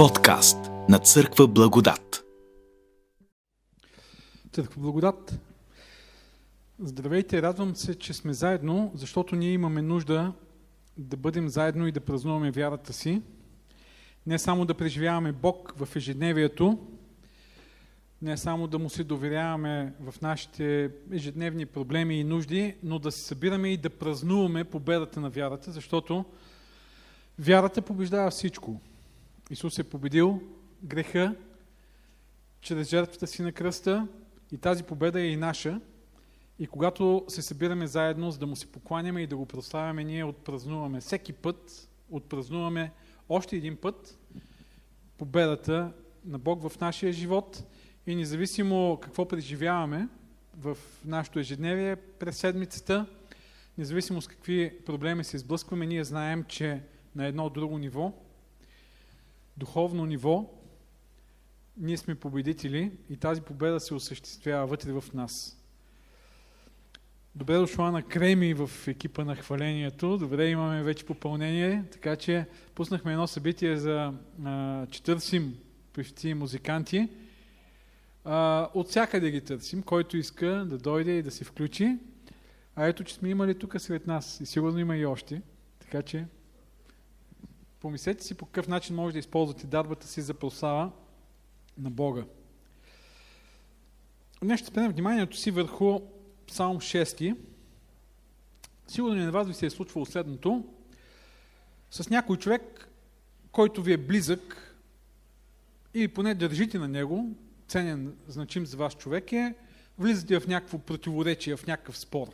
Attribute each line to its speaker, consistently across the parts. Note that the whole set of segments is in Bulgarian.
Speaker 1: Подкаст на Църква Благодат.
Speaker 2: Църква Благодат. Здравейте, радвам се, че сме заедно, защото ние имаме нужда да бъдем заедно и да празнуваме вярата си. Не само да преживяваме Бог в ежедневието, не само да му се доверяваме в нашите ежедневни проблеми и нужди, но да се събираме и да празнуваме победата на вярата, защото вярата побеждава всичко. Исус е победил греха чрез жертвата си на кръста и тази победа е и наша. И когато се събираме заедно, за да му се покланяме и да го прославяме, ние отпразнуваме всеки път, отпразнуваме още един път победата на Бог в нашия живот и независимо какво преживяваме в нашето ежедневие през седмицата, независимо с какви проблеми се изблъскваме, ние знаем, че на едно друго ниво, духовно ниво, ние сме победители и тази победа се осъществява вътре в нас. Добре дошла на Креми в екипа на хвалението. Добре, имаме вече попълнение, така че пуснахме едно събитие за а, че търсим певци и музиканти. А, от всякъде ги търсим, който иска да дойде и да се включи. А ето, че сме имали тук сред нас и сигурно има и още. Така че помислете си по какъв начин може да използвате дарбата си за прослава на Бога. Днес ще спрем вниманието си върху Псалм 6. Сигурно и на вас ви се е случвало следното. С някой човек, който ви е близък, или поне държите на него, ценен, значим за вас човек е, влизате в някакво противоречие, в някакъв спор.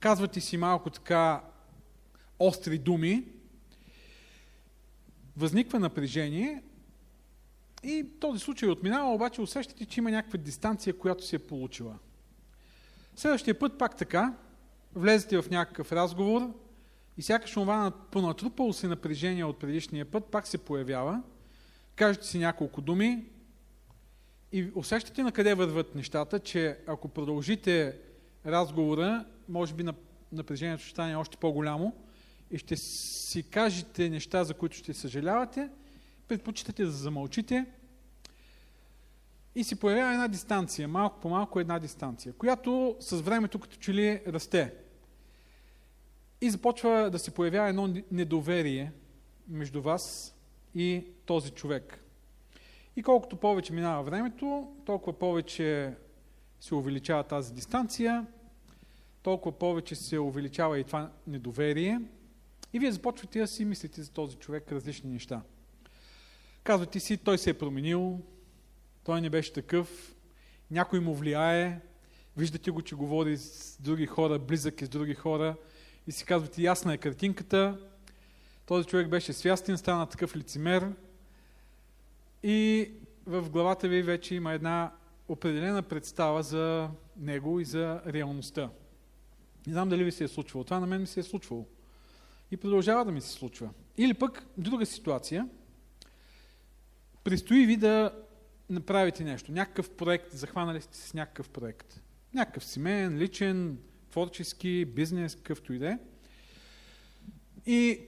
Speaker 2: Казвате си малко така остри думи, възниква напрежение и този случай отминава, обаче усещате, че има някаква дистанция, която се е получила. Следващия път пак така, влезете в някакъв разговор и сякаш това понатрупало се напрежение от предишния път пак се появява, кажете си няколко думи и усещате на къде върват нещата, че ако продължите разговора, може би напрежението ще стане още по-голямо и ще си кажете неща, за които ще съжалявате, предпочитате да замълчите и се появява една дистанция, малко по малко една дистанция, която с времето като че ли расте. И започва да се появява едно недоверие между вас и този човек. И колкото повече минава времето, толкова повече се увеличава тази дистанция, толкова повече се увеличава и това недоверие. И вие започвате да си мислите за този човек различни неща. Казвате си, той се е променил, той не беше такъв, някой му влияе, виждате го, че говори с други хора, близък е с други хора и си казвате, ясна е картинката, този човек беше свястен, стана такъв лицемер и в главата ви вече има една определена представа за него и за реалността. Не знам дали ви се е случвало. Това на мен ми се е случвало. И продължава да ми се случва. Или пък друга ситуация. Престои ви да направите нещо, някакъв проект, захванали сте с някакъв проект. Някакъв семейен, личен, творчески, бизнес, какъвто и да е. И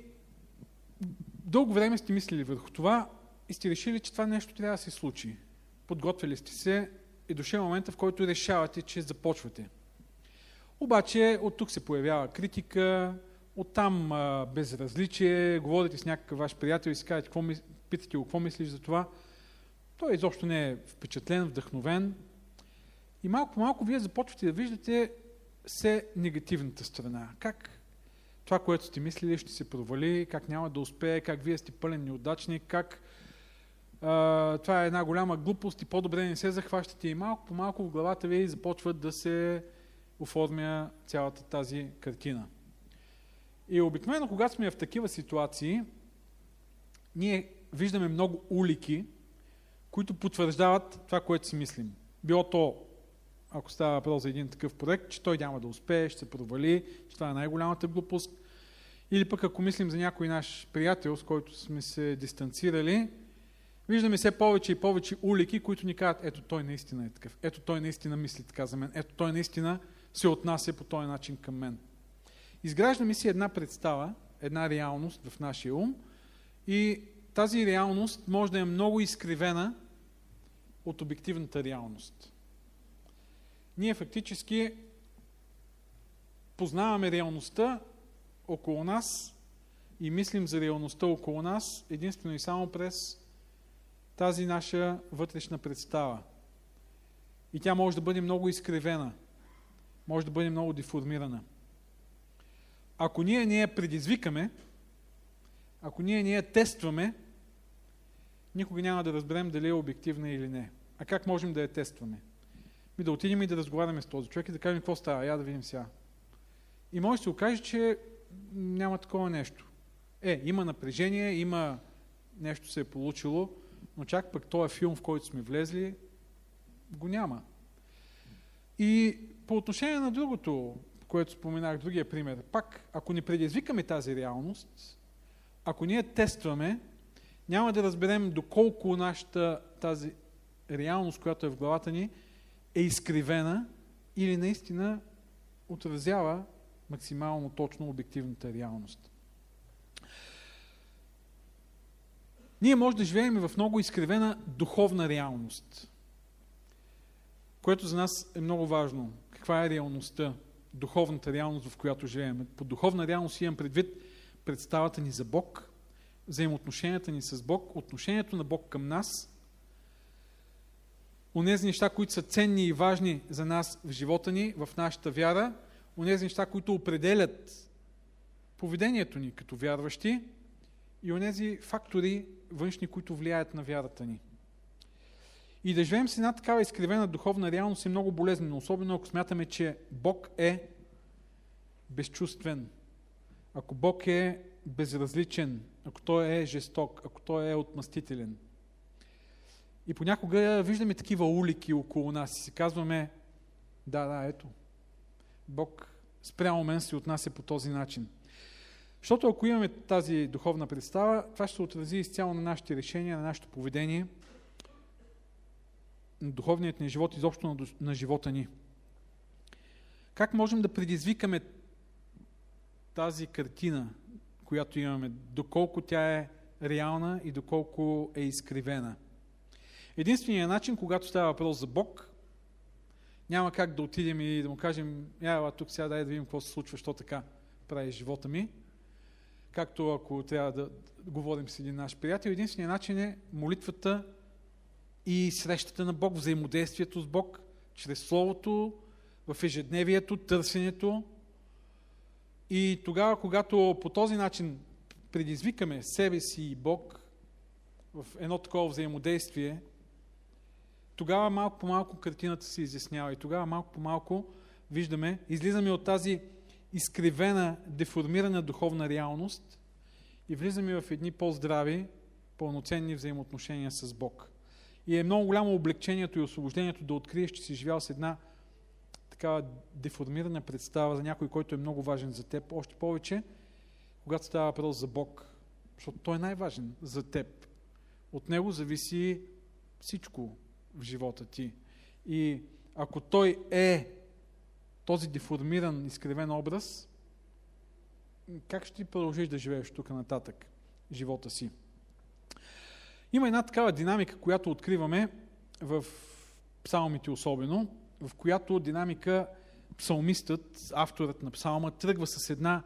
Speaker 2: дълго време сте мислили върху това и сте решили, че това нещо трябва да се случи. Подготвили сте се и дошъл момента, в който решавате, че започвате. Обаче от тук се появява критика, оттам а, безразличие, говорите с някакъв ваш приятел и си казвате, питате го, какво мислиш за това. Той изобщо не е впечатлен, вдъхновен. И малко по малко вие започвате да виждате все негативната страна. Как това, което сте мислили, ще се провали, как няма да успее, как вие сте пълен неудачник, как а, това е една голяма глупост и по-добре не се захващате. И малко по малко в главата ви започват да се оформя цялата тази картина. И обикновено, когато сме в такива ситуации, ние виждаме много улики, които потвърждават това, което си мислим. Било то, ако става въпрос за един такъв проект, че той няма да успее, ще се провали, че това е най-голямата глупост. Или пък ако мислим за някой наш приятел, с който сме се дистанцирали, виждаме все повече и повече улики, които ни казват, ето той наистина е такъв, ето той наистина мисли така за мен, ето той наистина се отнася по този начин към мен. Изграждаме си една представа, една реалност в нашия ум и тази реалност може да е много изкривена от обективната реалност. Ние фактически познаваме реалността около нас и мислим за реалността около нас единствено и само през тази наша вътрешна представа. И тя може да бъде много изкривена, може да бъде много деформирана. Ако ние не я предизвикаме, ако ние не я тестваме, никога няма да разберем дали е обективна или не. А как можем да я тестваме? Ми да отидем и да разговаряме с този човек и да кажем какво става, я да видим сега. И може да се окаже, че няма такова нещо. Е, има напрежение, има нещо се е получило, но чак пък този филм, в който сме влезли, го няма. И по отношение на другото, което споменах, другия пример, пак, ако не предизвикаме тази реалност, ако ние тестваме, няма да разберем доколко нашата тази реалност, която е в главата ни, е изкривена или наистина отразява максимално точно обективната реалност. Ние може да живеем в много изкривена духовна реалност, което за нас е много важно. Каква е реалността, духовната реалност, в която живеем? По духовна реалност имам предвид представата ни за Бог, взаимоотношенията ни с Бог, отношението на Бог към нас, онези неща, които са ценни и важни за нас в живота ни, в нашата вяра, онези неща, които определят поведението ни като вярващи и онези фактори външни, които влияят на вярата ни. И да живеем с една такава изкривена духовна реалност е много болезнено, особено ако смятаме, че Бог е безчувствен, ако Бог е безразличен, ако Той е жесток, ако Той е отмъстителен. И понякога виждаме такива улики около нас и си казваме, да, да, ето, Бог спрямо мен се отнася по този начин. Защото ако имаме тази духовна представа, това ще се отрази изцяло на нашите решения, на нашето поведение, духовният ни живот, изобщо на, на живота ни. Как можем да предизвикаме тази картина, която имаме, доколко тя е реална и доколко е изкривена? Единственият начин, когато става въпрос за Бог, няма как да отидем и да му кажем, я, тук сега дай да видим какво се случва, що така прави живота ми. Както ако трябва да говорим с един наш приятел, единственият начин е молитвата и срещата на Бог, взаимодействието с Бог, чрез Словото, в ежедневието, търсенето. И тогава, когато по този начин предизвикаме себе си и Бог в едно такова взаимодействие, тогава малко по малко картината се изяснява и тогава малко по малко виждаме, излизаме от тази изкривена, деформирана духовна реалност и влизаме в едни по-здрави, пълноценни взаимоотношения с Бог. И е много голямо облегчението и освобождението да откриеш, че си живял с една такава деформирана представа за някой, който е много важен за теб. Още повече, когато става въпрос за Бог, защото Той е най-важен за теб. От Него зависи всичко в живота ти. И ако той е този деформиран, изкривен образ, как ще ти продължиш да живееш тук нататък живота си? Има една такава динамика, която откриваме в псалмите особено, в която динамика псалмистът, авторът на псалма, тръгва с една,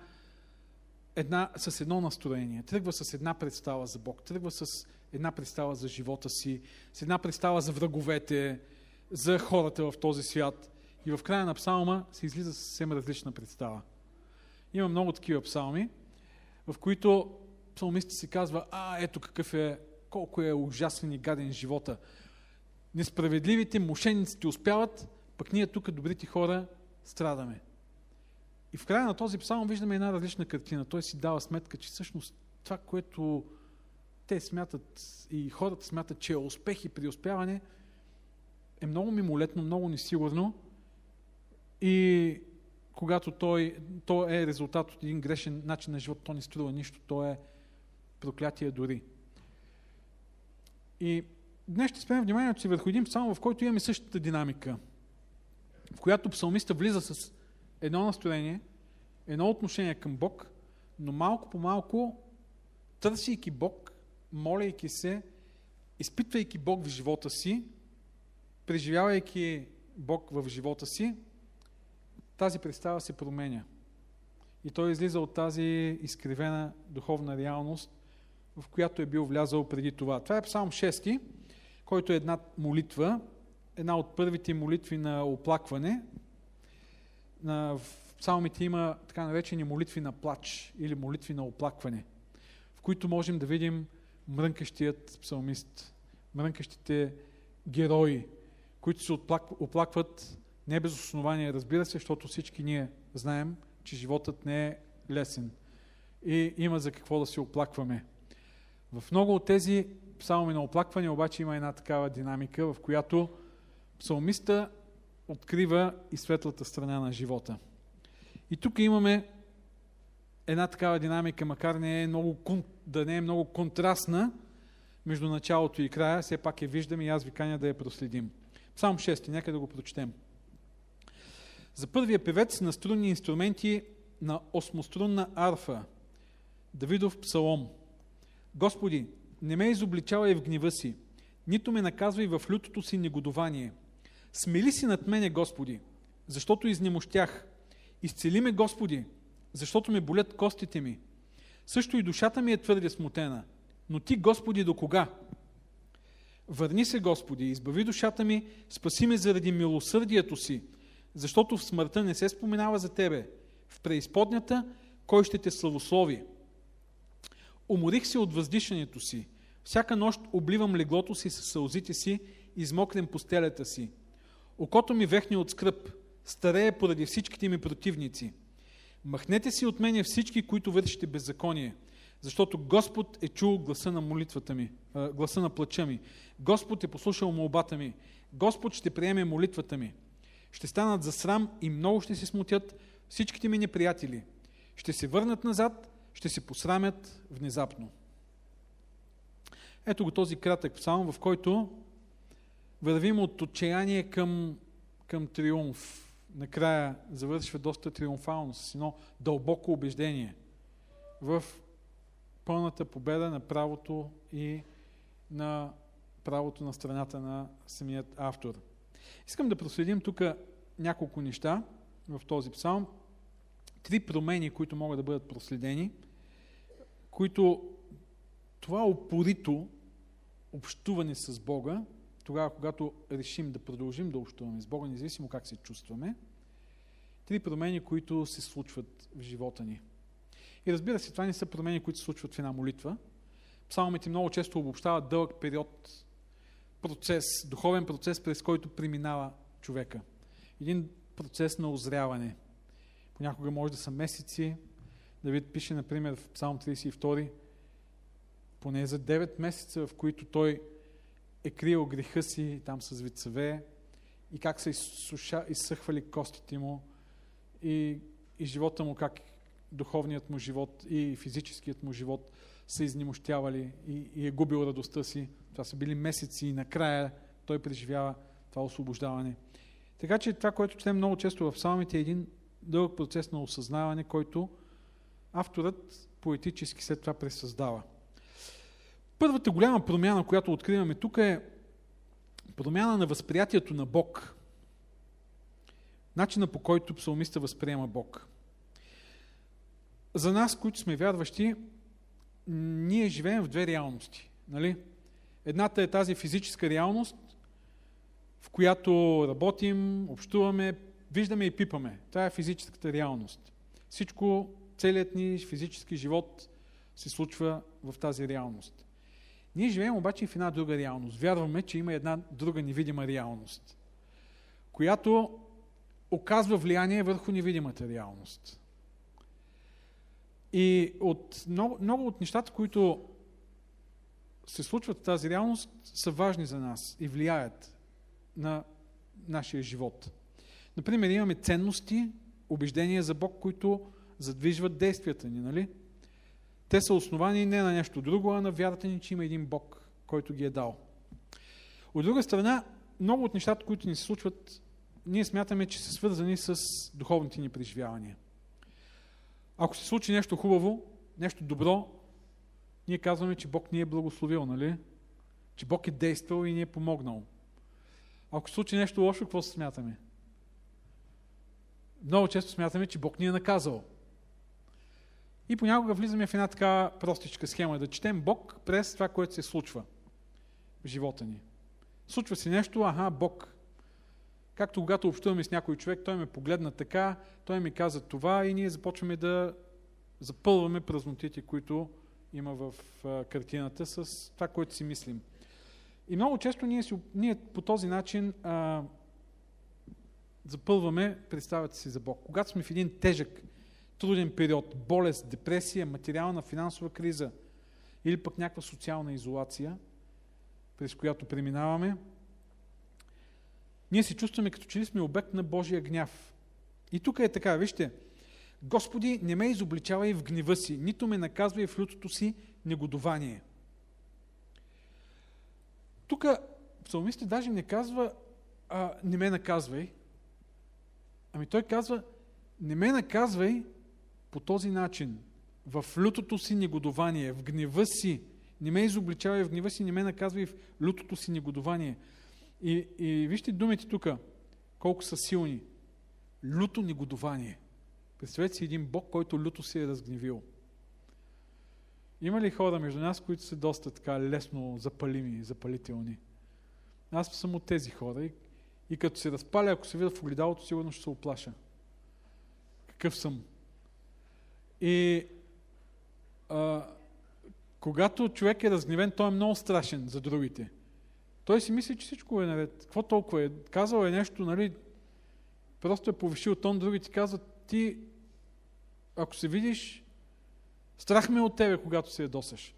Speaker 2: една, с едно настроение, тръгва с една представа за Бог, тръгва с една представа за живота си, с една представа за враговете, за хората в този свят. И в края на псалма се излиза съвсем различна представа. Има много такива псалми, в които псалмистът си казва, а, ето какъв е, колко е ужасен и гаден живота. Несправедливите, мошенниците успяват, пък ние тук, добрите хора, страдаме. И в края на този псалм виждаме една различна картина. Той си дава сметка, че всъщност това, което те смятат и хората смятат, че е успех и преуспяване, е много мимолетно, много несигурно и когато той, то е резултат от един грешен начин на живот, то не струва нищо, то е проклятие дори. И днес ще спрем вниманието си върху един псалм, в който имаме същата динамика, в която псалмиста влиза с едно настроение, едно отношение към Бог, но малко по малко, търсейки Бог, молейки се, изпитвайки Бог в живота си, преживявайки Бог в живота си, тази представа се променя. И той излиза от тази изкривена духовна реалност, в която е бил влязал преди това. Това е Псалм 6, който е една молитва, една от първите молитви на оплакване. В псалмите има така наречени молитви на плач или молитви на оплакване, в които можем да видим мрънкащият псалмист, мрънкащите герои, които се оплакват не без основание, разбира се, защото всички ние знаем, че животът не е лесен и има за какво да се оплакваме. В много от тези псалми на оплакване обаче има една такава динамика, в която псалмиста открива и светлата страна на живота. И тук имаме една такава динамика, макар не е много, да не е много контрастна между началото и края, все пак я виждаме и аз ви каня да я проследим. Псалм 6, нека да го прочетем. За първия певец на струнни инструменти на осмострунна арфа, Давидов псалом. Господи, не ме изобличавай в гнева си, нито ме наказвай в лютото си негодование. Смели си над мене, Господи, защото изнемощях. Изцели ме, Господи, защото ме болят костите ми. Също и душата ми е твърде смутена. Но Ти, Господи, до кога? Върни се, Господи, избави душата ми, спаси ме заради милосърдието си, защото в смъртта не се споменава за Тебе. В преизподнята кой ще те славослови? Уморих се от въздишането си. Всяка нощ обливам леглото си с сълзите си, измокнем постелята си. Окото ми вехне от скръп, старее поради всичките ми противници. Махнете си от мене всички, които вършите беззаконие, защото Господ е чул гласа на молитвата ми, гласа на плача ми. Господ е послушал молбата ми. Господ ще приеме молитвата ми. Ще станат за срам и много ще се смутят всичките ми неприятели. Ще се върнат назад, ще се посрамят внезапно. Ето го този кратък псалм, в който вървим от отчаяние към, към триумф. Накрая завършва доста триумфално, с едно дълбоко убеждение в пълната победа на правото и на правото на страната на самият автор. Искам да проследим тук няколко неща в този псалм. Три промени, които могат да бъдат проследени, които това опорито общуване с Бога, тогава, когато решим да продължим да общуваме с Бога, независимо как се чувстваме, три промени, които се случват в живота ни. И разбира се, това не са промени, които се случват в една молитва. Псалмите много често обобщават дълъг период, процес, духовен процес, през който преминава човека. Един процес на озряване. Понякога може да са месеци. Давид пише, например, в Псалм 32, поне за 9 месеца, в които той е криел греха си там с вицеве и как са изсуша, изсъхвали костите му и, и живота му, как духовният му живот и физическият му живот са изнемощявали и, и е губил радостта си. Това са били месеци и накрая той преживява това освобождаване. Така че това, което четем много често в псалмите е един дълъг процес на осъзнаване, който авторът поетически след това пресъздава. Първата голяма промяна, която откриваме тук е промяна на възприятието на Бог. Начина по който псалмиста възприема Бог. За нас, които сме вярващи, ние живеем в две реалности. Нали? Едната е тази физическа реалност, в която работим, общуваме, виждаме и пипаме. Това е физическата реалност. Всичко, целият ни физически живот се случва в тази реалност. Ние живеем обаче в една друга реалност. Вярваме, че има една друга невидима реалност, която оказва влияние върху невидимата реалност. И от много, много от нещата, които се случват в тази реалност, са важни за нас и влияят на нашия живот. Например, имаме ценности, убеждения за Бог, които задвижват действията ни, нали? Те са основани не на нещо друго, а на вярата ни, че има един Бог, който ги е дал. От друга страна, много от нещата, които ни се случват, ние смятаме, че са свързани с духовните ни преживявания. Ако се случи нещо хубаво, нещо добро, ние казваме, че Бог ни е благословил, нали? Че Бог е действал и ни е помогнал. Ако се случи нещо лошо, какво се смятаме? Много често смятаме, че Бог ни е наказал. И понякога влизаме в една така простичка схема да четем Бог през това, което се случва в живота ни. Случва се нещо, аха, Бог. Както когато общуваме с някой човек, той ме погледна така, той ми каза това и ние започваме да запълваме празнотите, които има в картината с това, което си мислим. И много често ние, си, ние по този начин а, запълваме представата си за Бог. Когато сме в един тежък, труден период, болест, депресия, материална, финансова криза или пък някаква социална изолация, през която преминаваме, ние се чувстваме като че ли сме обект на Божия гняв. И тук е така, вижте, Господи, не ме изобличавай в гнева си, нито ме наказвай в лютото си негодование. Тук псалмистът даже не казва а, не ме наказвай, ами той казва не ме наказвай по този начин, в лютото си негодование, в гнева си, не ме изобличавай в гнева си, не ме наказвай в лютото си негодование. И, и вижте думите тук, колко са силни. Люто негодование. Представете си един Бог, който люто се е разгневил. Има ли хора между нас, които са доста така лесно запалими, запалителни? Аз съм от тези хора и, и като се разпаля, ако се видя в огледалото, сигурно ще се оплаша. Какъв съм? И а, когато човек е разгневен, той е много страшен за другите. Той си мисли, че всичко е наред. Какво толкова е? Казал е нещо, нали? Просто е повишил тон, другите казват, ти, ако се видиш, страх ме от тебе, когато се ядосаш.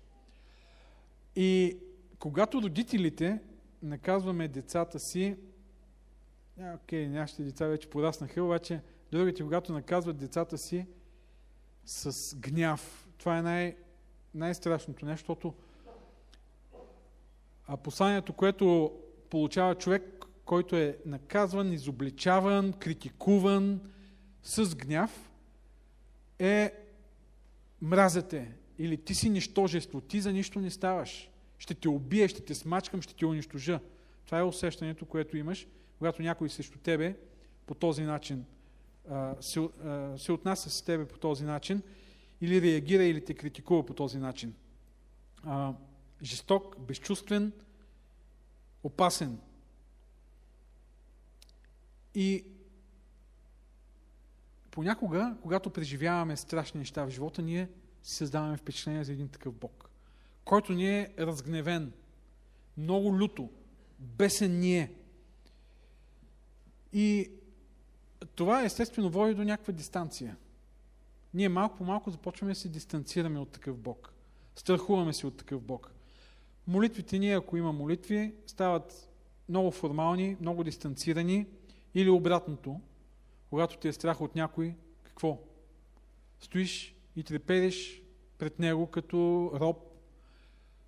Speaker 2: И когато родителите наказваме децата си, окей, нашите деца вече пораснаха, обаче другите, когато наказват децата си с гняв, това е най- най-страшното нещо, защото посланието, което получава човек, който е наказван, изобличаван, критикуван, с гняв е мразете или ти си нищожество, ти за нищо не ставаш. Ще те убия, ще те смачкам, ще те унищожа. Това е усещането, което имаш, когато някой срещу тебе по този начин се, се отнася с тебе по този начин или реагира или те критикува по този начин. А, жесток, безчувствен, опасен. И понякога, когато преживяваме страшни неща в живота, ние си създаваме впечатление за един такъв Бог, който ни е разгневен, много люто, бесен ни е. И това естествено води до някаква дистанция. Ние малко по малко започваме да се дистанцираме от такъв Бог. Страхуваме се от такъв Бог. Молитвите ни, ако има молитви, стават много формални, много дистанцирани или обратното – когато ти е страх от някой, какво? Стоиш и трепериш пред него като роб,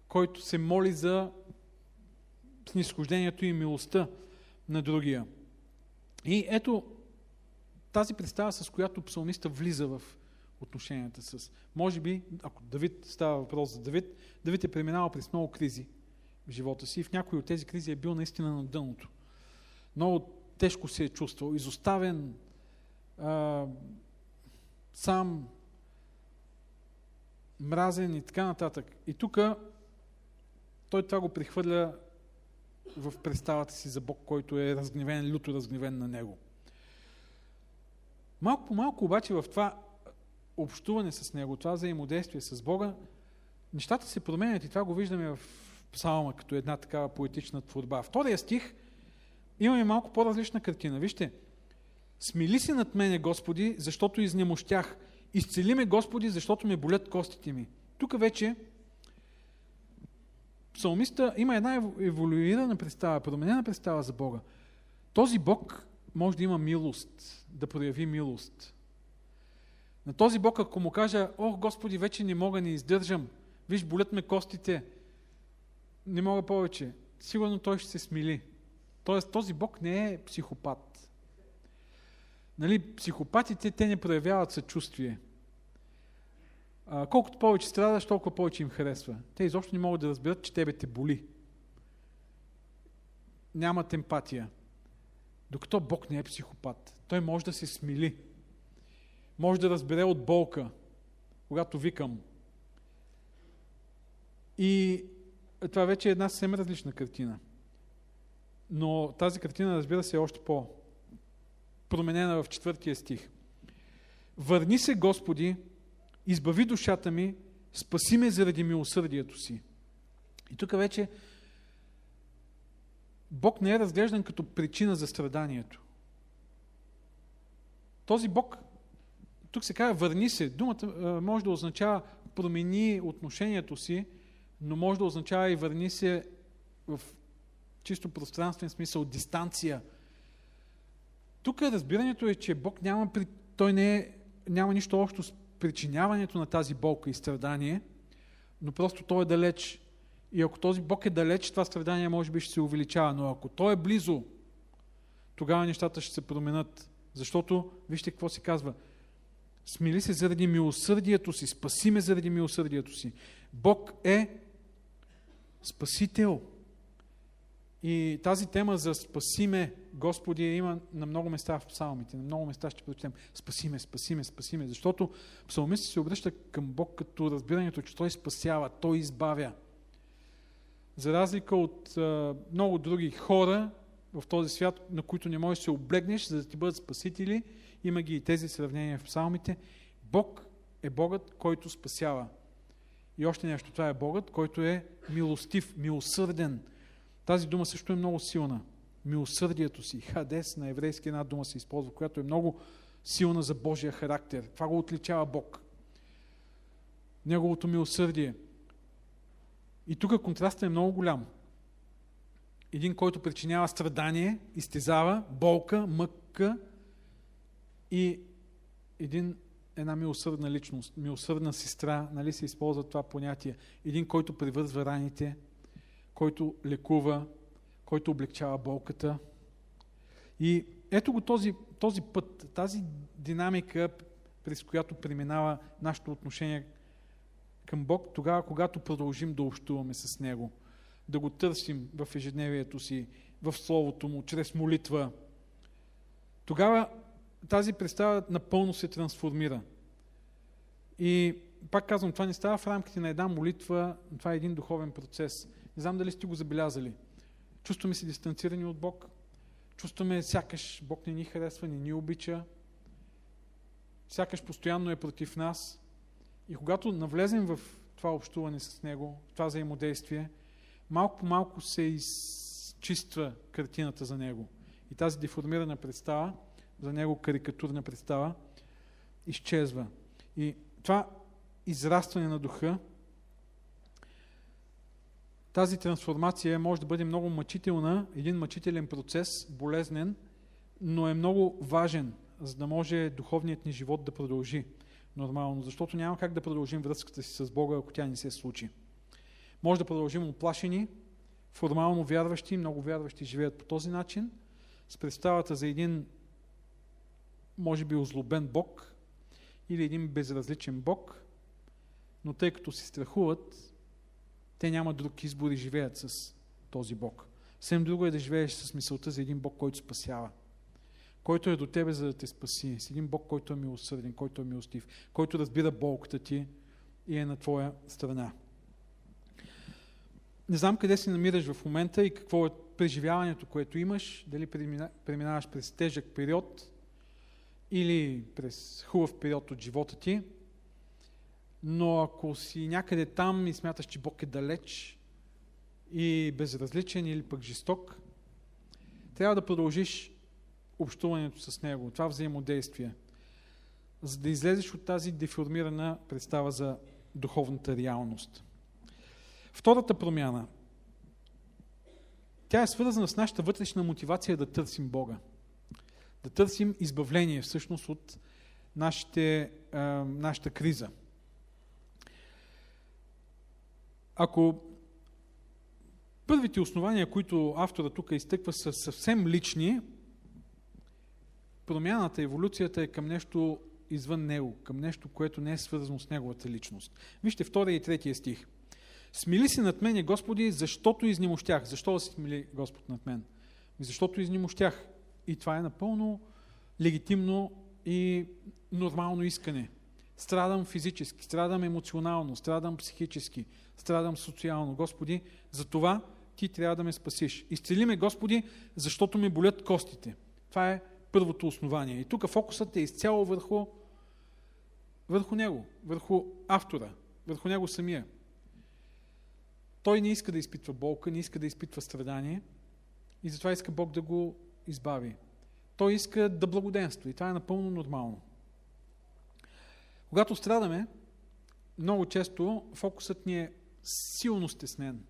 Speaker 2: който се моли за снисхождението и милостта на другия. И ето тази представа, с която псалмиста влиза в отношенията с... Може би, ако Давид става въпрос за Давид, Давид е преминавал през много кризи в живота си и в някои от тези кризи е бил наистина на дъното. Много тежко се е чувствал, изоставен, а, сам, мразен и така нататък. И тук той това го прихвърля в представата си за Бог, който е разгневен, люто разгневен на него. Малко по малко обаче в това общуване с Него, това взаимодействие с Бога, нещата се променят и това го виждаме в псалма, като една такава поетична творба. Втория стих имаме малко по-различна картина. Вижте, Смили се над мене, Господи, защото изнемощях. Изцели ме, Господи, защото ме болят костите ми. Тук вече псалмиста има една еволюирана представа, променена представа за Бога. Този Бог може да има милост, да прояви милост. На този Бог, ако му кажа, ох, Господи, вече не мога, не издържам, виж, болят ме костите, не мога повече, сигурно той ще се смили. Тоест, този Бог не е психопат нали, психопатите, те не проявяват съчувствие. А, колкото повече страдаш, толкова повече им харесва. Те изобщо не могат да разберат, че тебе те боли. Нямат емпатия. Докато Бог не е психопат. Той може да се смили. Може да разбере от болка, когато викам. И това вече е една съвсем различна картина. Но тази картина, разбира се, е още по-променена в четвъртия стих. Върни се, Господи, избави душата ми, спаси ме заради милосърдието си. И тук вече Бог не е разглеждан като причина за страданието. Този Бог, тук се казва върни се, думата може да означава промени отношението си, но може да означава и върни се в чисто пространствен смисъл, дистанция. Тук разбирането е, че Бог няма, той не е, няма нищо общо с причиняването на тази болка и страдание, но просто той е далеч. И ако този Бог е далеч, това страдание може би ще се увеличава, но ако той е близо, тогава нещата ще се променят. Защото, вижте какво се казва, смили се заради милосърдието си, спаси ме заради милосърдието си. Бог е Спасител. И тази тема за спасиме Господи има на много места в псалмите, на много места ще прочетем спасиме, спасиме, спасиме, защото псалмистът се обръща към Бог като разбирането, че Той спасява, Той избавя. За разлика от а, много други хора в този свят, на които не можеш да се облегнеш, за да ти бъдат спасители, има ги и тези сравнения в псалмите, Бог е Богът, който спасява. И още нещо, това е Богът, който е милостив, милосърден, тази дума също е много силна. Милосърдието си, хадес на еврейски една дума се използва, която е много силна за Божия характер. Това го отличава Бог. Неговото милосърдие. И тук контрастът е много голям. Един, който причинява страдание, изтезава, болка, мъка и един, една милосърдна личност, милосърдна сестра, нали се използва това понятие. Един, който привързва раните, който лекува, който облегчава болката. И ето го този, този път, тази динамика, през която преминава нашето отношение към Бог, тогава, когато продължим да общуваме с Него, да го търсим в ежедневието си, в Словото Му, чрез молитва, тогава тази представа напълно се трансформира. И пак казвам, това не става в рамките на една молитва, това е един духовен процес. Не знам дали сте го забелязали. Чувстваме се дистанцирани от Бог. Чувстваме сякаш Бог не ни харесва, не ни обича. Сякаш постоянно е против нас. И когато навлезем в това общуване с Него, това взаимодействие, малко по малко се изчиства картината за Него. И тази деформирана представа, за Него карикатурна представа, изчезва. И това израстване на духа тази трансформация може да бъде много мъчителна, един мъчителен процес, болезнен, но е много важен, за да може духовният ни живот да продължи нормално, защото няма как да продължим връзката си с Бога, ако тя не се случи. Може да продължим оплашени, формално вярващи, много вярващи живеят по този начин, с представата за един, може би, озлобен Бог или един безразличен Бог, но тъй като се страхуват, те нямат друг избор и живеят с този Бог. Съвсем друго е да живееш с мисълта за един Бог, който спасява. Който е до тебе, за да те спаси. С един Бог, който е милосърден, който е милостив, който разбира болката ти и е на твоя страна. Не знам къде се намираш в момента и какво е преживяването, което имаш, дали преминаваш през тежък период или през хубав период от живота ти. Но ако си някъде там и смяташ, че Бог е далеч и безразличен или пък жесток, трябва да продължиш общуването с Него, това взаимодействие, за да излезеш от тази деформирана представа за духовната реалност. Втората промяна. Тя е свързана с нашата вътрешна мотивация да търсим Бога. Да търсим избавление всъщност от нашите, е, нашата криза – Ако първите основания, които автора тук изтъква, са съвсем лични, промяната, еволюцията е към нещо извън Него, към нещо, което не е свързано с Неговата личност. Вижте втория и третия стих. Смили се над мене, Господи, защото изнемощях. Защо да се смили Господ над мен? Защото изнемощях. И това е напълно легитимно и нормално искане. Страдам физически, страдам емоционално, страдам психически, страдам социално. Господи, за това ти трябва да ме спасиш. Изцели ме, Господи, защото ме болят костите. Това е първото основание. И тук фокусът е изцяло върху, върху него, върху автора, върху него самия. Той не иска да изпитва болка, не иска да изпитва страдание и затова иска Бог да го избави. Той иска да благоденства и това е напълно нормално. Когато страдаме, много често фокусът ни е силно стеснен.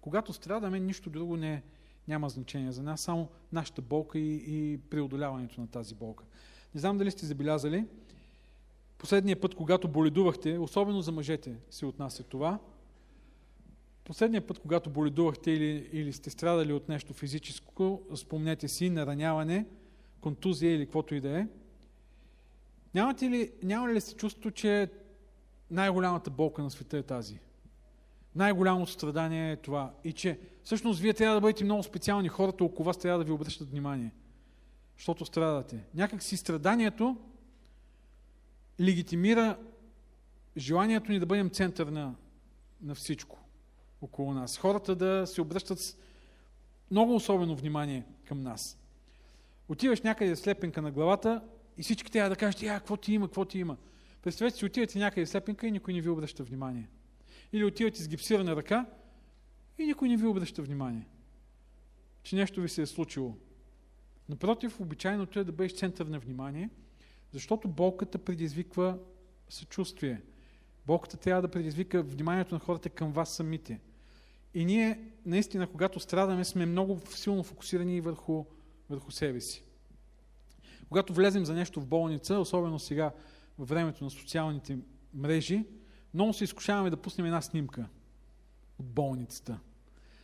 Speaker 2: Когато страдаме, нищо друго не, няма значение за нас, само нашата болка и, и преодоляването на тази болка. Не знам дали сте забелязали, последния път, когато боледувахте, особено за мъжете се отнася това, последния път, когато боледувахте или, или сте страдали от нещо физическо, спомнете си, нараняване, контузия или каквото и да е, Нямате ли, няма ли се чувство, че най-голямата болка на света е тази? Най-голямото страдание е това. И че всъщност вие трябва да бъдете много специални. Хората около вас трябва да ви обръщат внимание. Защото страдате. Някак си страданието легитимира желанието ни да бъдем център на, на всичко около нас. Хората да се обръщат с много особено внимание към нас. Отиваш някъде слепенка на главата, и всички трябва да кажат, я, какво ти има, какво ти има. Представете си, отивате някъде слепенка и никой не ви обръща внимание. Или отивате с гипсирана ръка и никой не ви обръща внимание, че нещо ви се е случило. Напротив, обичайното е да бъдеш център на внимание, защото болката предизвиква съчувствие. Болката трябва да предизвика вниманието на хората към вас самите. И ние, наистина, когато страдаме, сме много силно фокусирани върху, върху себе си. Когато влезем за нещо в болница, особено сега във времето на социалните мрежи, много се изкушаваме да пуснем една снимка от болницата.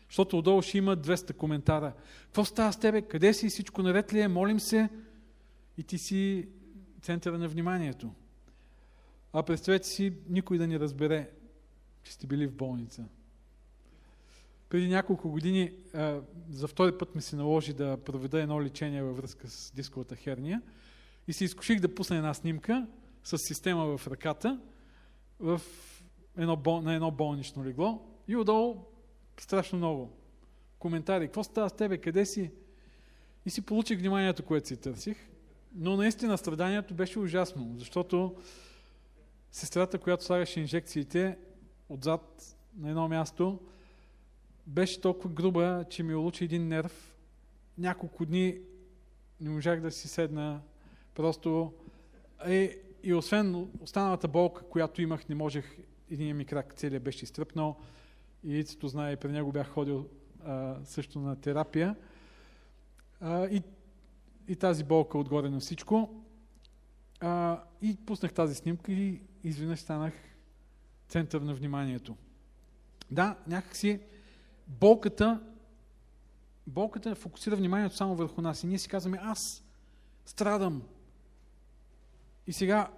Speaker 2: Защото отдолу ще има 200 коментара. Какво става с тебе? Къде си? Всичко наред ли е? Молим се. И ти си центъра на вниманието. А представете си, никой да ни разбере, че сте били в болница. Преди няколко години за втори път ми се наложи да проведа едно лечение във връзка с дисковата херния и се изкуших да пусна една снимка с система в ръката в едно, на едно болнично легло и отдолу страшно много коментари. Какво става с тебе? Къде си? И си получих вниманието, което си търсих. Но наистина страданието беше ужасно, защото сестрата, която слагаше инжекциите отзад на едно място, беше толкова груба, че ми улучи един нерв. Няколко дни не можах да си седна. Просто е, и освен останалата болка, която имах, не можех, един ми крак целият беше изтръпнал. И Ицето знае, при него бях ходил а, също на терапия. А, и, и тази болка отгоре на всичко. А, и пуснах тази снимка и изведнъж станах център на вниманието. Да, някакси болката, болката фокусира вниманието само върху нас. И ние си казваме, аз страдам. И сега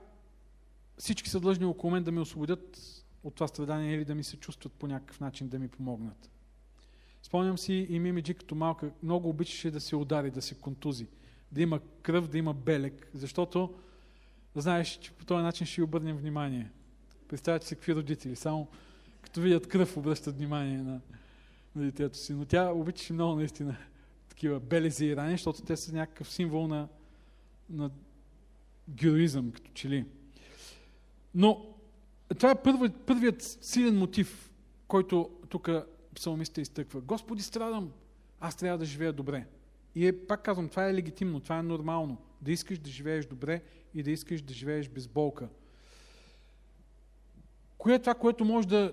Speaker 2: всички са длъжни около мен да ме освободят от това страдание или да ми се чувстват по някакъв начин да ми помогнат. Спомням си и Мимиджи като малка много обичаше да се удари, да се контузи, да има кръв, да има белек, защото знаеш, че по този начин ще обърнем внимание. Представете си какви родители, само като видят кръв обръщат внимание на, на детето си. Но тя обичаше много наистина такива белези и рани, защото те са някакъв символ на, на героизъм, като че ли. Но това е първият, първият силен мотив, който тук псалмиста изтъква. Господи, страдам, аз трябва да живея добре. И е, пак казвам, това е легитимно, това е нормално. Да искаш да живееш добре и да искаш да живееш без болка. Кое е това, което може да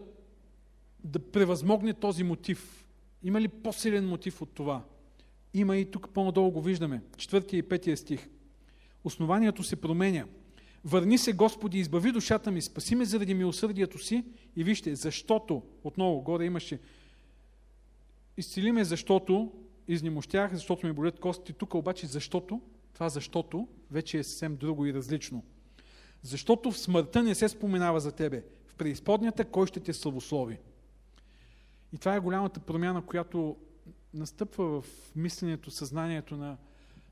Speaker 2: да превъзмогне този мотив. Има ли по-силен мотив от това? Има и тук по-надолу го виждаме. Четвъртия и петия стих. Основанието се променя. Върни се, Господи, избави душата ми, спаси ме заради милосърдието си. И вижте, защото, отново, горе имаше, изцели ме, защото изнемощях, защото ми болят костите. Тук обаче, защото, това защото вече е съвсем друго и различно. Защото в смъртта не се споменава за тебе. В преизподнята кой ще те славослови? И това е голямата промяна, която настъпва в мисленето, съзнанието на,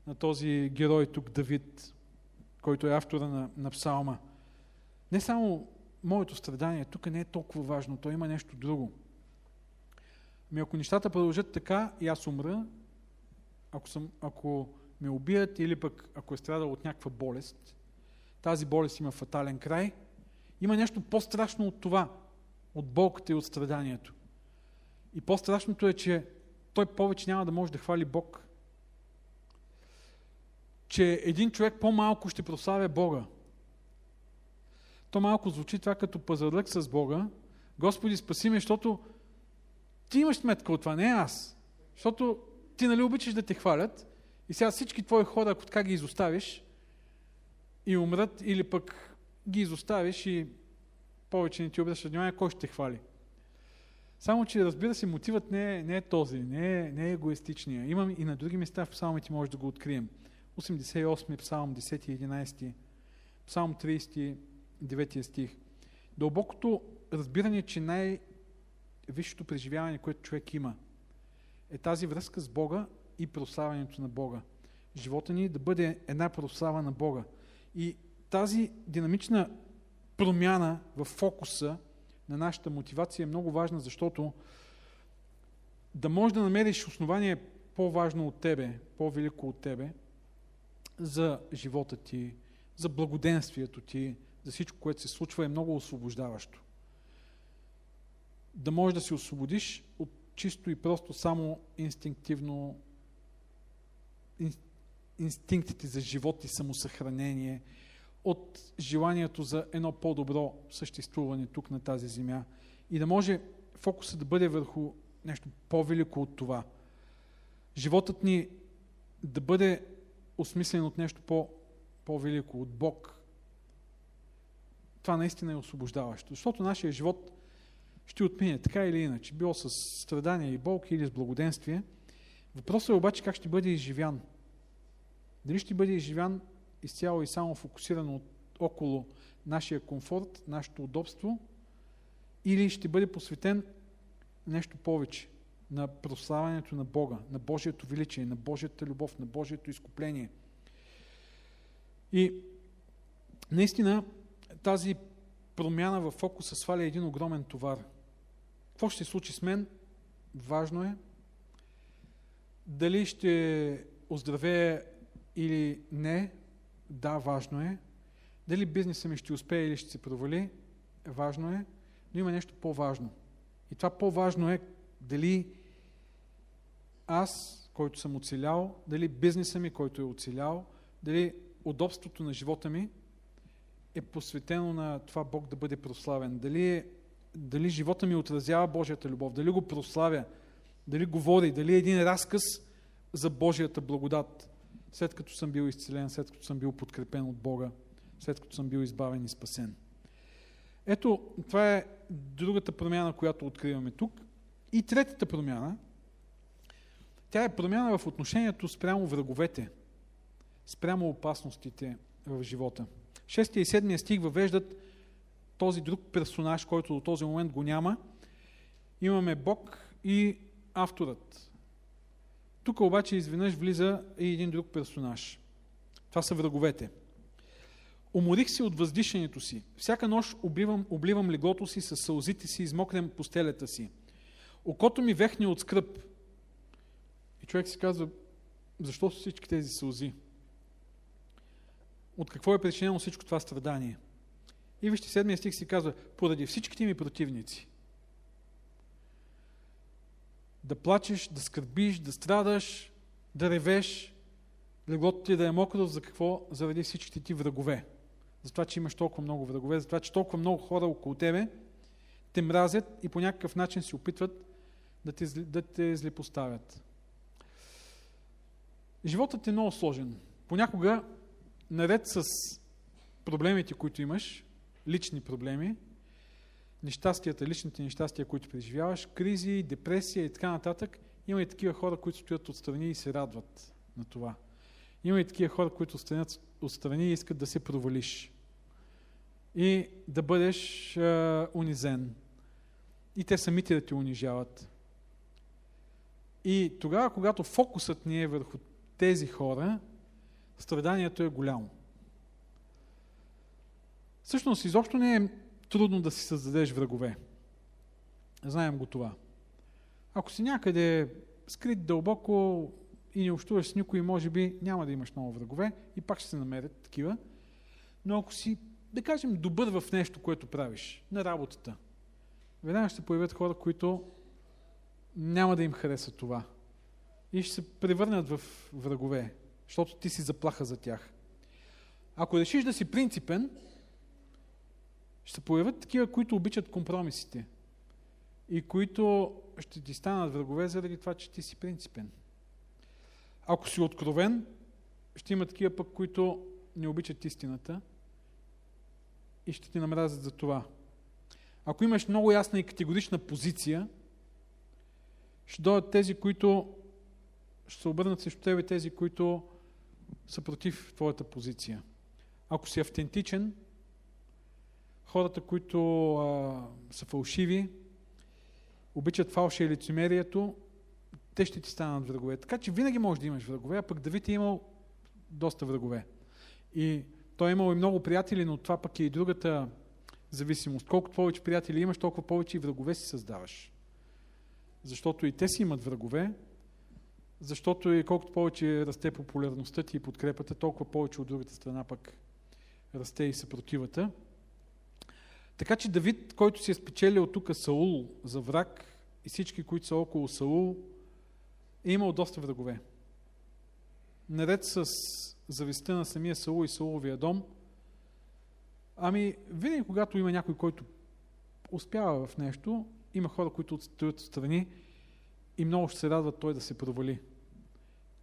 Speaker 2: на този герой тук, Давид, който е автора на, на псалма. Не само моето страдание, тук не е толкова важно, то има нещо друго. Ами ако нещата продължат така и аз умра, ако, съм, ако ме убият или пък ако е страдал от някаква болест, тази болест има фатален край, има нещо по-страшно от това, от болката и от страданието. И по-страшното е, че той повече няма да може да хвали Бог. Че един човек по-малко ще прославя Бога. То малко звучи това като пазарлък с Бога. Господи, спаси ме, защото ти имаш сметка от това, не аз. Защото ти нали обичаш да те хвалят и сега всички твои хора, ако така ги изоставиш и умрат, или пък ги изоставиш и повече не ти обръщаш внимание, кой ще те хвали? Само, че разбира се, мотивът не е, не е този, не е, не е егоистичния. Имам и на други места в псалмите може да го открием. 88 псалм, 10 и 11, псалм 30, 9 стих. Дълбокото разбиране, че най-висшето преживяване, което човек има, е тази връзка с Бога и прославянето на Бога. Живота ни да бъде една прослава на Бога. И тази динамична промяна в фокуса на нашата мотивация е много важна, защото да можеш да намериш основание по-важно от тебе, по-велико от тебе, за живота ти, за благоденствието ти, за всичко, което се случва, е много освобождаващо. Да можеш да се освободиш от чисто и просто само инстинктивно инстинктите за живот и самосъхранение, от желанието за едно по-добро съществуване тук на тази земя и да може фокусът да бъде върху нещо по-велико от това. Животът ни да бъде осмислен от нещо по- по-велико, от Бог. Това наистина е освобождаващо, защото нашия живот ще отмине така или иначе, било с страдания и болки или с благоденствие. Въпросът е обаче как ще бъде изживян. Дали ще бъде изживян изцяло и само фокусирано около нашия комфорт, нашето удобство, или ще бъде посветен нещо повече на прославянето на Бога, на Божието величие, на Божията любов, на Божието изкупление. И наистина тази промяна в фокуса сваля един огромен товар. Какво ще се случи с мен? Важно е. Дали ще оздравее или не, да, важно е. Дали бизнеса ми ще успее или ще се провали, важно е, но има нещо по-важно. И това по-важно е дали аз, който съм оцелял, дали бизнеса ми, който е оцелял, дали удобството на живота ми е посветено на това Бог да бъде прославен. Дали, е, дали живота ми отразява Божията любов, дали го прославя, дали говори, дали е един разказ за Божията благодат след като съм бил изцелен, след като съм бил подкрепен от Бога, след като съм бил избавен и спасен. Ето, това е другата промяна, която откриваме тук. И третата промяна, тя е промяна в отношението спрямо враговете, спрямо опасностите в живота. Шестия и седмия стих въвеждат този друг персонаж, който до този момент го няма. Имаме Бог и авторът, тук обаче изведнъж влиза и един друг персонаж. Това са враговете. Уморих се от въздишането си. Всяка нощ обливам, обливам леглото си с сълзите си, измокрям постелята си. Окото ми вехне от скръп. Човек си казва, защо са всички тези сълзи? От какво е причинено всичко това страдание? И вижте, седмия стих си казва, поради всичките ми противници да плачеш, да скърбиш, да страдаш, да ревеш, леглото ти да е мокро, за какво? Заради всичките ти врагове. За това, че имаш толкова много врагове, за това, че толкова много хора около тебе те мразят и по някакъв начин се опитват да те, да те злепоставят. Животът е много сложен. Понякога, наред с проблемите, които имаш, лични проблеми, нещастията, личните нещастия, които преживяваш, кризи, депресия и така нататък, има и такива хора, които стоят отстрани и се радват на това. Има и такива хора, които стоят отстрани и искат да се провалиш. и да бъдеш а, унизен. И те самите да те унижават. И тогава, когато фокусът ни е върху тези хора, страданието е голямо. Всъщност, изобщо не е трудно да си създадеш врагове. Знаем го това. Ако си някъде скрит дълбоко и не общуваш с никой, може би няма да имаш много врагове и пак ще се намерят такива. Но ако си, да кажем, добър в нещо, което правиш, на работата, веднага ще появят хора, които няма да им хареса това. И ще се превърнат в врагове, защото ти си заплаха за тях. Ако решиш да си принципен, ще се появят такива, които обичат компромисите и които ще ти станат врагове заради това, че ти си принципен. Ако си откровен, ще има такива пък, които не обичат истината и ще ти намразят за това. Ако имаш много ясна и категорична позиция, ще дойдат тези, които ще се обърнат срещу тебе, тези, които са против твоята позиция. Ако си автентичен, хората, които а, са фалшиви, обичат фалша и лицемерието, те ще ти станат врагове. Така че винаги можеш да имаш врагове, а пък Давид е имал доста врагове. И той е имал и много приятели, но това пък е и другата зависимост. Колкото повече приятели имаш, толкова повече и врагове си създаваш. Защото и те си имат врагове, защото и колкото повече расте популярността ти и подкрепата, толкова повече от другата страна пък расте и съпротивата. Така че Давид, който си е спечелил тук Саул за враг и всички, които са около Саул, е имал доста врагове. Наред с завистта на самия Саул и Сауловия дом, ами винаги когато има някой, който успява в нещо, има хора, които стоят страни и много ще се радват той да се провали.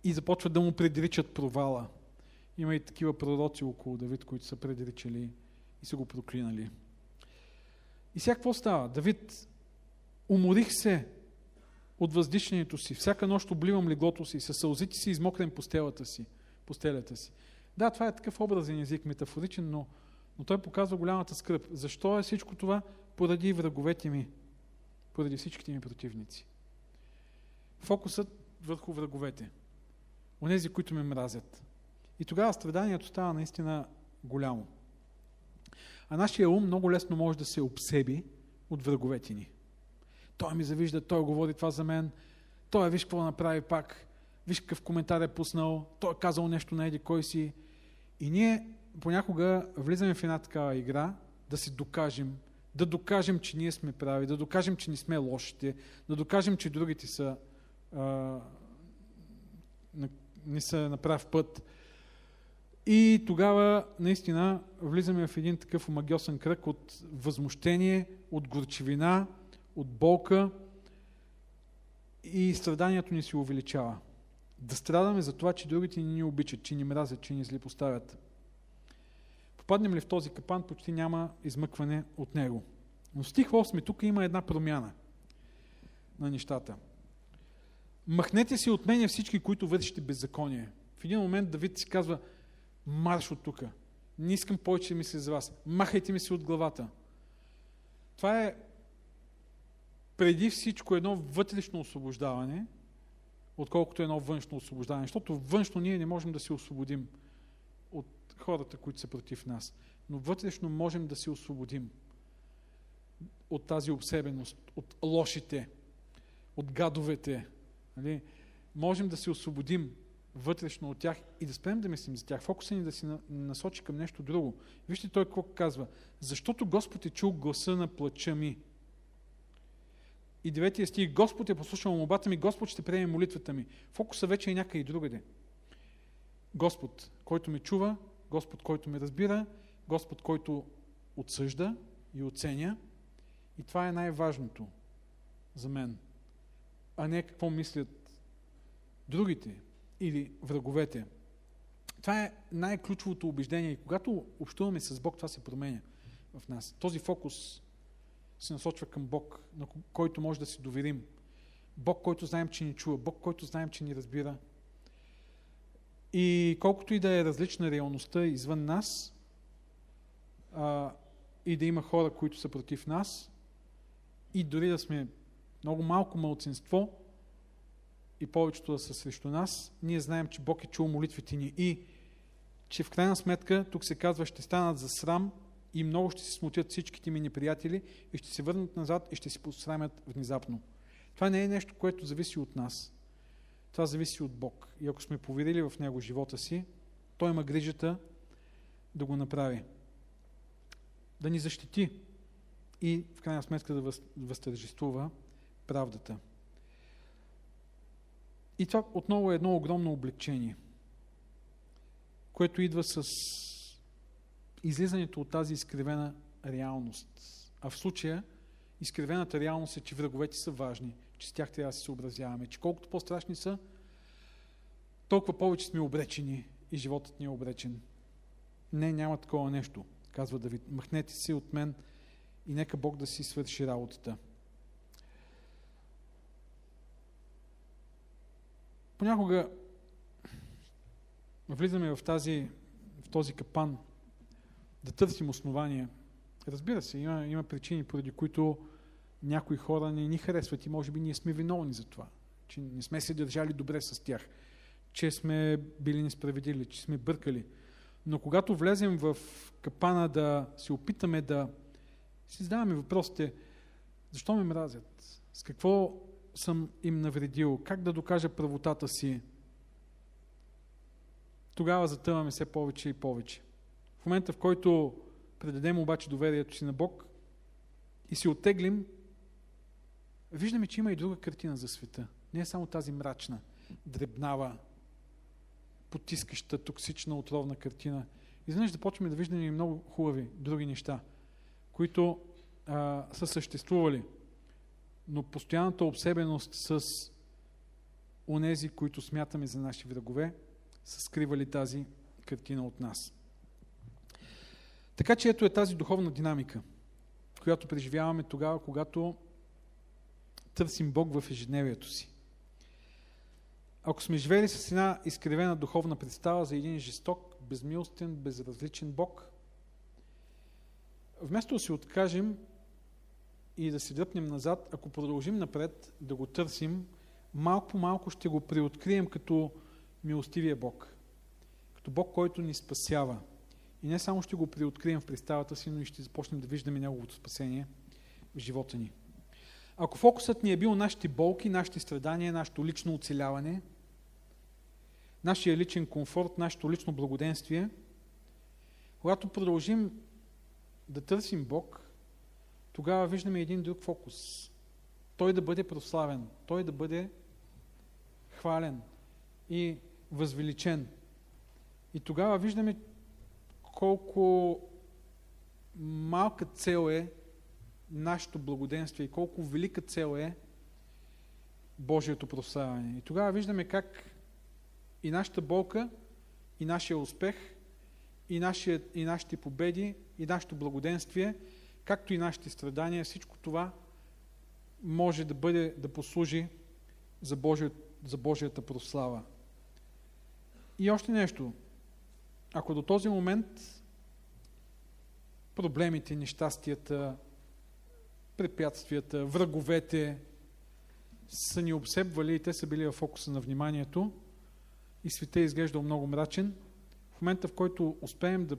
Speaker 2: И започват да му предричат провала. Има и такива пророци около Давид, които са предричали и са го проклинали. И сега какво става? Давид, уморих се от въздишането си, всяка нощ обливам леглото си, със сълзите си измокрем постелата си, постелята си. Да, това е такъв образен език, метафоричен, но, но той показва голямата скръп. Защо е всичко това? Поради враговете ми, поради всичките ми противници. Фокусът върху враговете. Онези, които ме мразят. И тогава страданието става наистина голямо. А нашия ум много лесно може да се обсеби от враговете ни. Той ми завижда, той говори това за мен, той виж какво направи пак, виж какъв коментар е пуснал, той е казал нещо на еди кой си. И ние понякога влизаме в една такава игра да си докажем, да докажем, че ние сме прави, да докажем, че не сме лошите, да докажем, че другите са а, не са на прав път. И тогава наистина влизаме в един такъв омагиосен кръг от възмущение, от горчевина, от болка и страданието ни се увеличава. Да страдаме за това, че другите ни обичат, че ни мразят, че ни злепоставят. Попаднем ли в този капан, почти няма измъкване от него. Но стих 8 тук има една промяна на нещата. Махнете си от мене всички, които вършите беззаконие. В един момент Давид си казва, марш от тук. Не искам повече да мисля за вас. Махайте ми се от главата. Това е преди всичко едно вътрешно освобождаване, отколкото едно външно освобождаване. Защото външно ние не можем да се освободим от хората, които са против нас. Но вътрешно можем да се освободим от тази обсебеност, от лошите, от гадовете. Нали? Можем да се освободим вътрешно от тях и да спрем да мислим за тях. Фокуса ни да си насочи към нещо друго. Вижте той какво казва. Защото Господ е чул гласа на плача ми. И деветия стих. Господ е послушал молбата ми, Господ ще приеме молитвата ми. Фокуса вече е някъде и другаде. Господ, който ме чува, Господ, който ме разбира, Господ, който отсъжда и оценя. И това е най-важното за мен, а не какво мислят другите, или враговете. Това е най-ключовото убеждение. И когато общуваме с Бог, това се променя в нас. Този фокус се насочва към Бог, на който може да си доверим. Бог, който знаем, че ни чува. Бог, който знаем, че ни разбира. И колкото и да е различна реалността извън нас, а, и да има хора, които са против нас, и дори да сме много малко мълцинство и повечето да са срещу нас, ние знаем, че Бог е чул молитвите ни и че в крайна сметка, тук се казва, ще станат за срам и много ще се смутят всичките ми неприятели и ще се върнат назад и ще се посрамят внезапно. Това не е нещо, което зависи от нас. Това зависи от Бог. И ако сме поверили в Него живота си, Той има грижата да го направи. Да ни защити и в крайна сметка да възтържествува правдата. И това отново е едно огромно облегчение, което идва с излизането от тази изкривена реалност. А в случая изкривената реалност е, че враговете са важни, че с тях трябва да се съобразяваме, че колкото по-страшни са, толкова повече сме обречени и животът ни е обречен. Не, няма такова нещо, казва Давид. Махнете се от мен и нека Бог да си свърши работата. Понякога влизаме в, тази, в този капан да търсим основания. Разбира се, има, има причини, поради които някои хора не ни харесват и може би ние сме виновни за това, че не сме се държали добре с тях, че сме били несправедливи, че сме бъркали. Но когато влезем в капана да се опитаме да си задаваме въпросите, защо ме мразят, с какво съм им навредил, как да докажа правотата си, тогава затъваме все повече и повече. В момента, в който предадем обаче доверието си на Бог и си оттеглим, виждаме, че има и друга картина за света. Не е само тази мрачна, дребнава, потискаща, токсична, отровна картина. Изведнъж да почваме да виждаме и много хубави други неща, които а, са съществували но постоянната обсебеност с онези, които смятаме за наши врагове, са скривали тази картина от нас. Така че ето е тази духовна динамика, която преживяваме тогава, когато търсим Бог в ежедневието си. Ако сме живели с една изкривена духовна представа за един жесток, безмилостен, безразличен Бог, вместо да се откажем и да се дръпнем назад, ако продължим напред да го търсим, малко по малко ще го приоткрием като милостивия Бог. Като Бог, който ни спасява. И не само ще го приоткрием в представата си, но и ще започнем да виждаме Неговото спасение в живота ни. Ако фокусът ни е бил нашите болки, нашите страдания, нашето лично оцеляване, нашия личен комфорт, нашето лично благоденствие, когато продължим да търсим Бог, тогава виждаме един друг фокус. Той да бъде прославен, той да бъде хвален и възвеличен. И тогава виждаме колко малка цел е нашето благоденствие и колко велика цел е Божието прославяне. И тогава виждаме как и нашата болка, и нашия успех, и, нашия, и нашите победи, и нашето благоденствие – както и нашите страдания, всичко това може да бъде, да послужи за, Божия, за Божията прослава. И още нещо. Ако до този момент проблемите, нещастията, препятствията, враговете са ни обсебвали и те са били в фокуса на вниманието и света е изглеждал много мрачен, в момента в който успеем да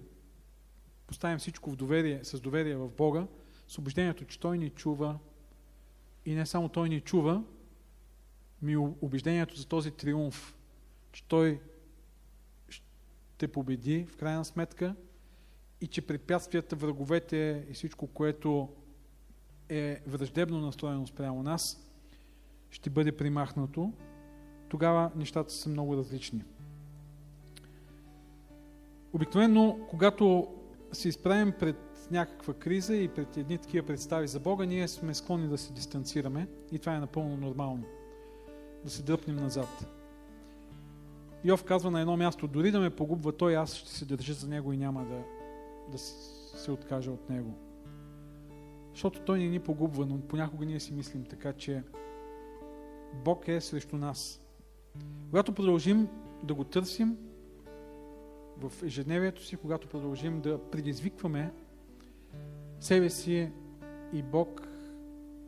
Speaker 2: поставим всичко в доверие, с доверие в Бога, с убеждението, че Той ни чува и не само Той ни чува, ми убеждението за този триумф, че Той ще победи в крайна сметка и че препятствията, враговете и всичко, което е враждебно настроено спрямо нас, ще бъде примахнато, тогава нещата са много различни. Обикновено, когато се изправим пред някаква криза и пред едни такива представи за Бога, ние сме склонни да се дистанцираме и това е напълно нормално. Да се дръпнем назад. Йов казва на едно място, дори да ме погубва той, аз ще се държа за него и няма да, да се откажа от него. Защото той не ни погубва, но понякога ние си мислим така, че Бог е срещу нас. Когато продължим да го търсим, в ежедневието си, когато продължим да предизвикваме себе си и Бог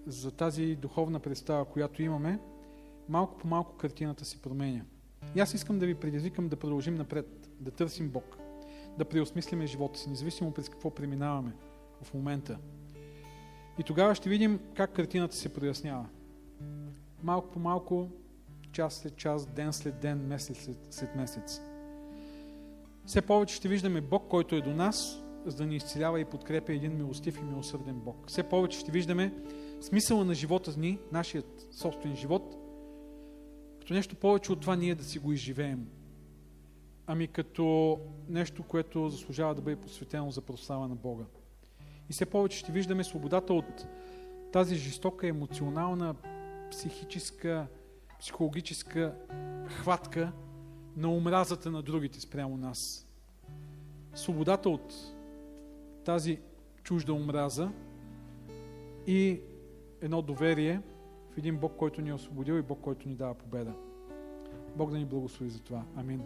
Speaker 2: за тази духовна представа, която имаме, малко по малко картината се променя. И аз искам да ви предизвикам да продължим напред, да търсим Бог, да преосмислиме живота си, независимо през какво преминаваме в момента. И тогава ще видим как картината се прояснява. Малко по малко, час след час, ден след ден, месец след, след месец. Все повече ще виждаме Бог, който е до нас, за да ни изцелява и подкрепя един милостив и милосърден Бог. Все повече ще виждаме смисъла на живота ни, нашият собствен живот, като нещо повече от това ние да си го изживеем, ами като нещо, което заслужава да бъде посветено за прослава на Бога. И все повече ще виждаме свободата от тази жестока, емоционална, психическа, психологическа хватка на омразата на другите спрямо нас. Свободата от тази чужда омраза и едно доверие в един Бог, който ни е освободил и Бог, който ни дава победа. Бог да ни благослови за това. Амин.